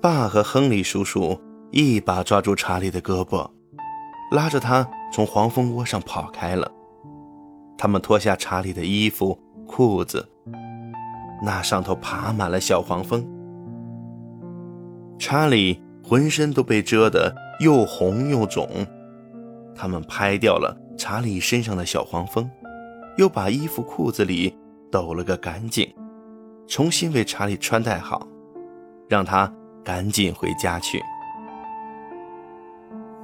爸和亨利叔叔一把抓住查理的胳膊，拉着他从黄蜂窝上跑开了。他们脱下查理的衣服、裤子，那上头爬满了小黄蜂。查理浑身都被蛰得又红又肿。他们拍掉了查理身上的小黄蜂，又把衣服、裤子里抖了个干净，重新为查理穿戴好，让他赶紧回家去。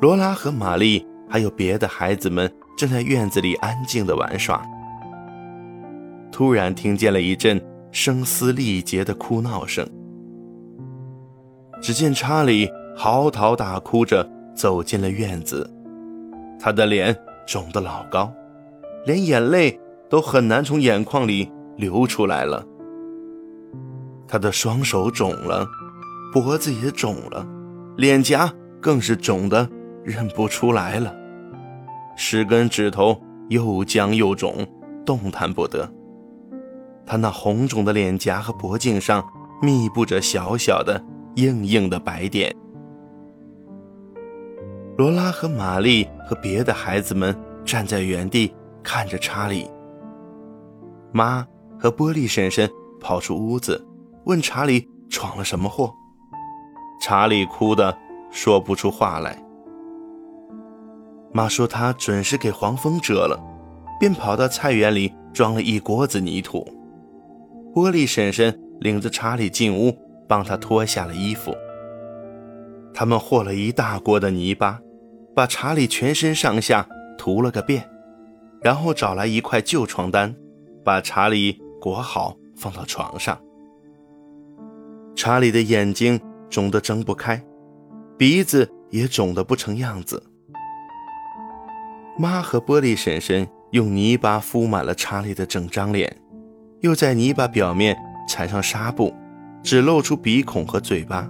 罗拉和玛丽还有别的孩子们正在院子里安静的玩耍，突然听见了一阵声嘶力竭的哭闹声。只见查理嚎啕大哭着走进了院子。他的脸肿得老高，连眼泪都很难从眼眶里流出来了。他的双手肿了，脖子也肿了，脸颊更是肿得认不出来了，十根指头又僵又肿，动弹不得。他那红肿的脸颊和脖颈上密布着小小的、硬硬的白点。罗拉和玛丽和别的孩子们站在原地看着查理。妈和波利婶婶跑出屋子，问查理闯了什么祸。查理哭得说不出话来。妈说他准是给黄蜂蛰了，便跑到菜园里装了一锅子泥土。波利婶婶领着查理进屋，帮他脱下了衣服。他们和了一大锅的泥巴。把查理全身上下涂了个遍，然后找来一块旧床单，把查理裹好放到床上。查理的眼睛肿得睁不开，鼻子也肿得不成样子。妈和玻璃婶婶用泥巴敷满了查理的整张脸，又在泥巴表面缠上纱布，只露出鼻孔和嘴巴。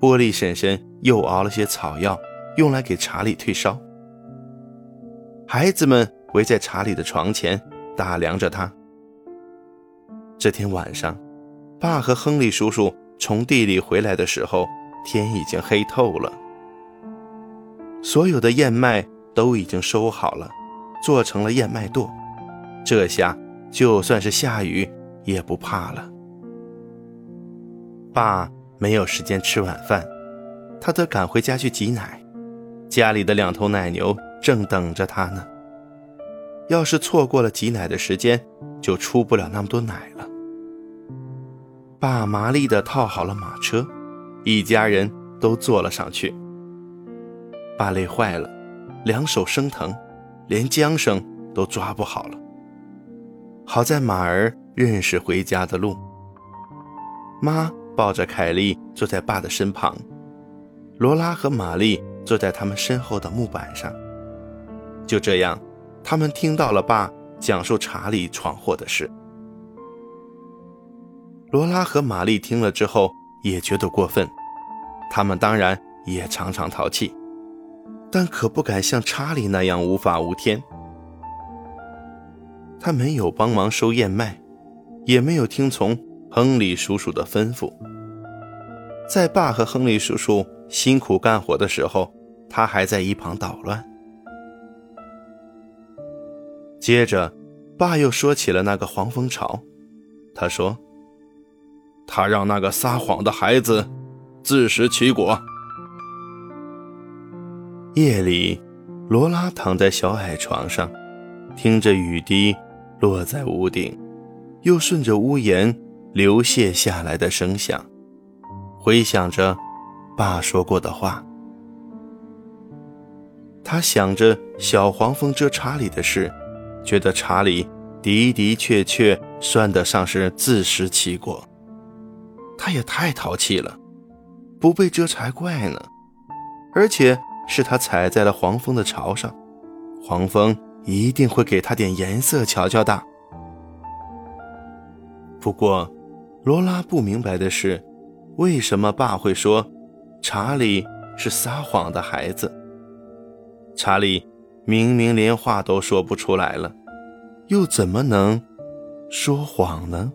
玻璃婶婶又熬了些草药。用来给查理退烧。孩子们围在查理的床前打量着他。这天晚上，爸和亨利叔叔从地里回来的时候，天已经黑透了。所有的燕麦都已经收好了，做成了燕麦垛。这下就算是下雨也不怕了。爸没有时间吃晚饭，他得赶回家去挤奶。家里的两头奶牛正等着他呢。要是错过了挤奶的时间，就出不了那么多奶了。爸麻利地套好了马车，一家人都坐了上去。爸累坏了，两手生疼，连缰绳都抓不好了。好在马儿认识回家的路。妈抱着凯莉坐在爸的身旁，罗拉和玛丽。坐在他们身后的木板上。就这样，他们听到了爸讲述查理闯祸的事。罗拉和玛丽听了之后也觉得过分，他们当然也常常淘气，但可不敢像查理那样无法无天。他没有帮忙收燕麦，也没有听从亨利叔叔的吩咐。在爸和亨利叔叔。辛苦干活的时候，他还在一旁捣乱。接着，爸又说起了那个黄蜂巢。他说：“他让那个撒谎的孩子自食其果。”夜里，罗拉躺在小矮床上，听着雨滴落在屋顶，又顺着屋檐流泻下来的声响，回想着。爸说过的话，他想着小黄蜂蛰查理的事，觉得查理的的确确算得上是自食其果。他也太淘气了，不被蛰才怪呢。而且是他踩在了黄蜂的巢上，黄蜂一定会给他点颜色瞧瞧的。不过，罗拉不明白的是，为什么爸会说。查理是撒谎的孩子。查理明明连话都说不出来了，又怎么能说谎呢？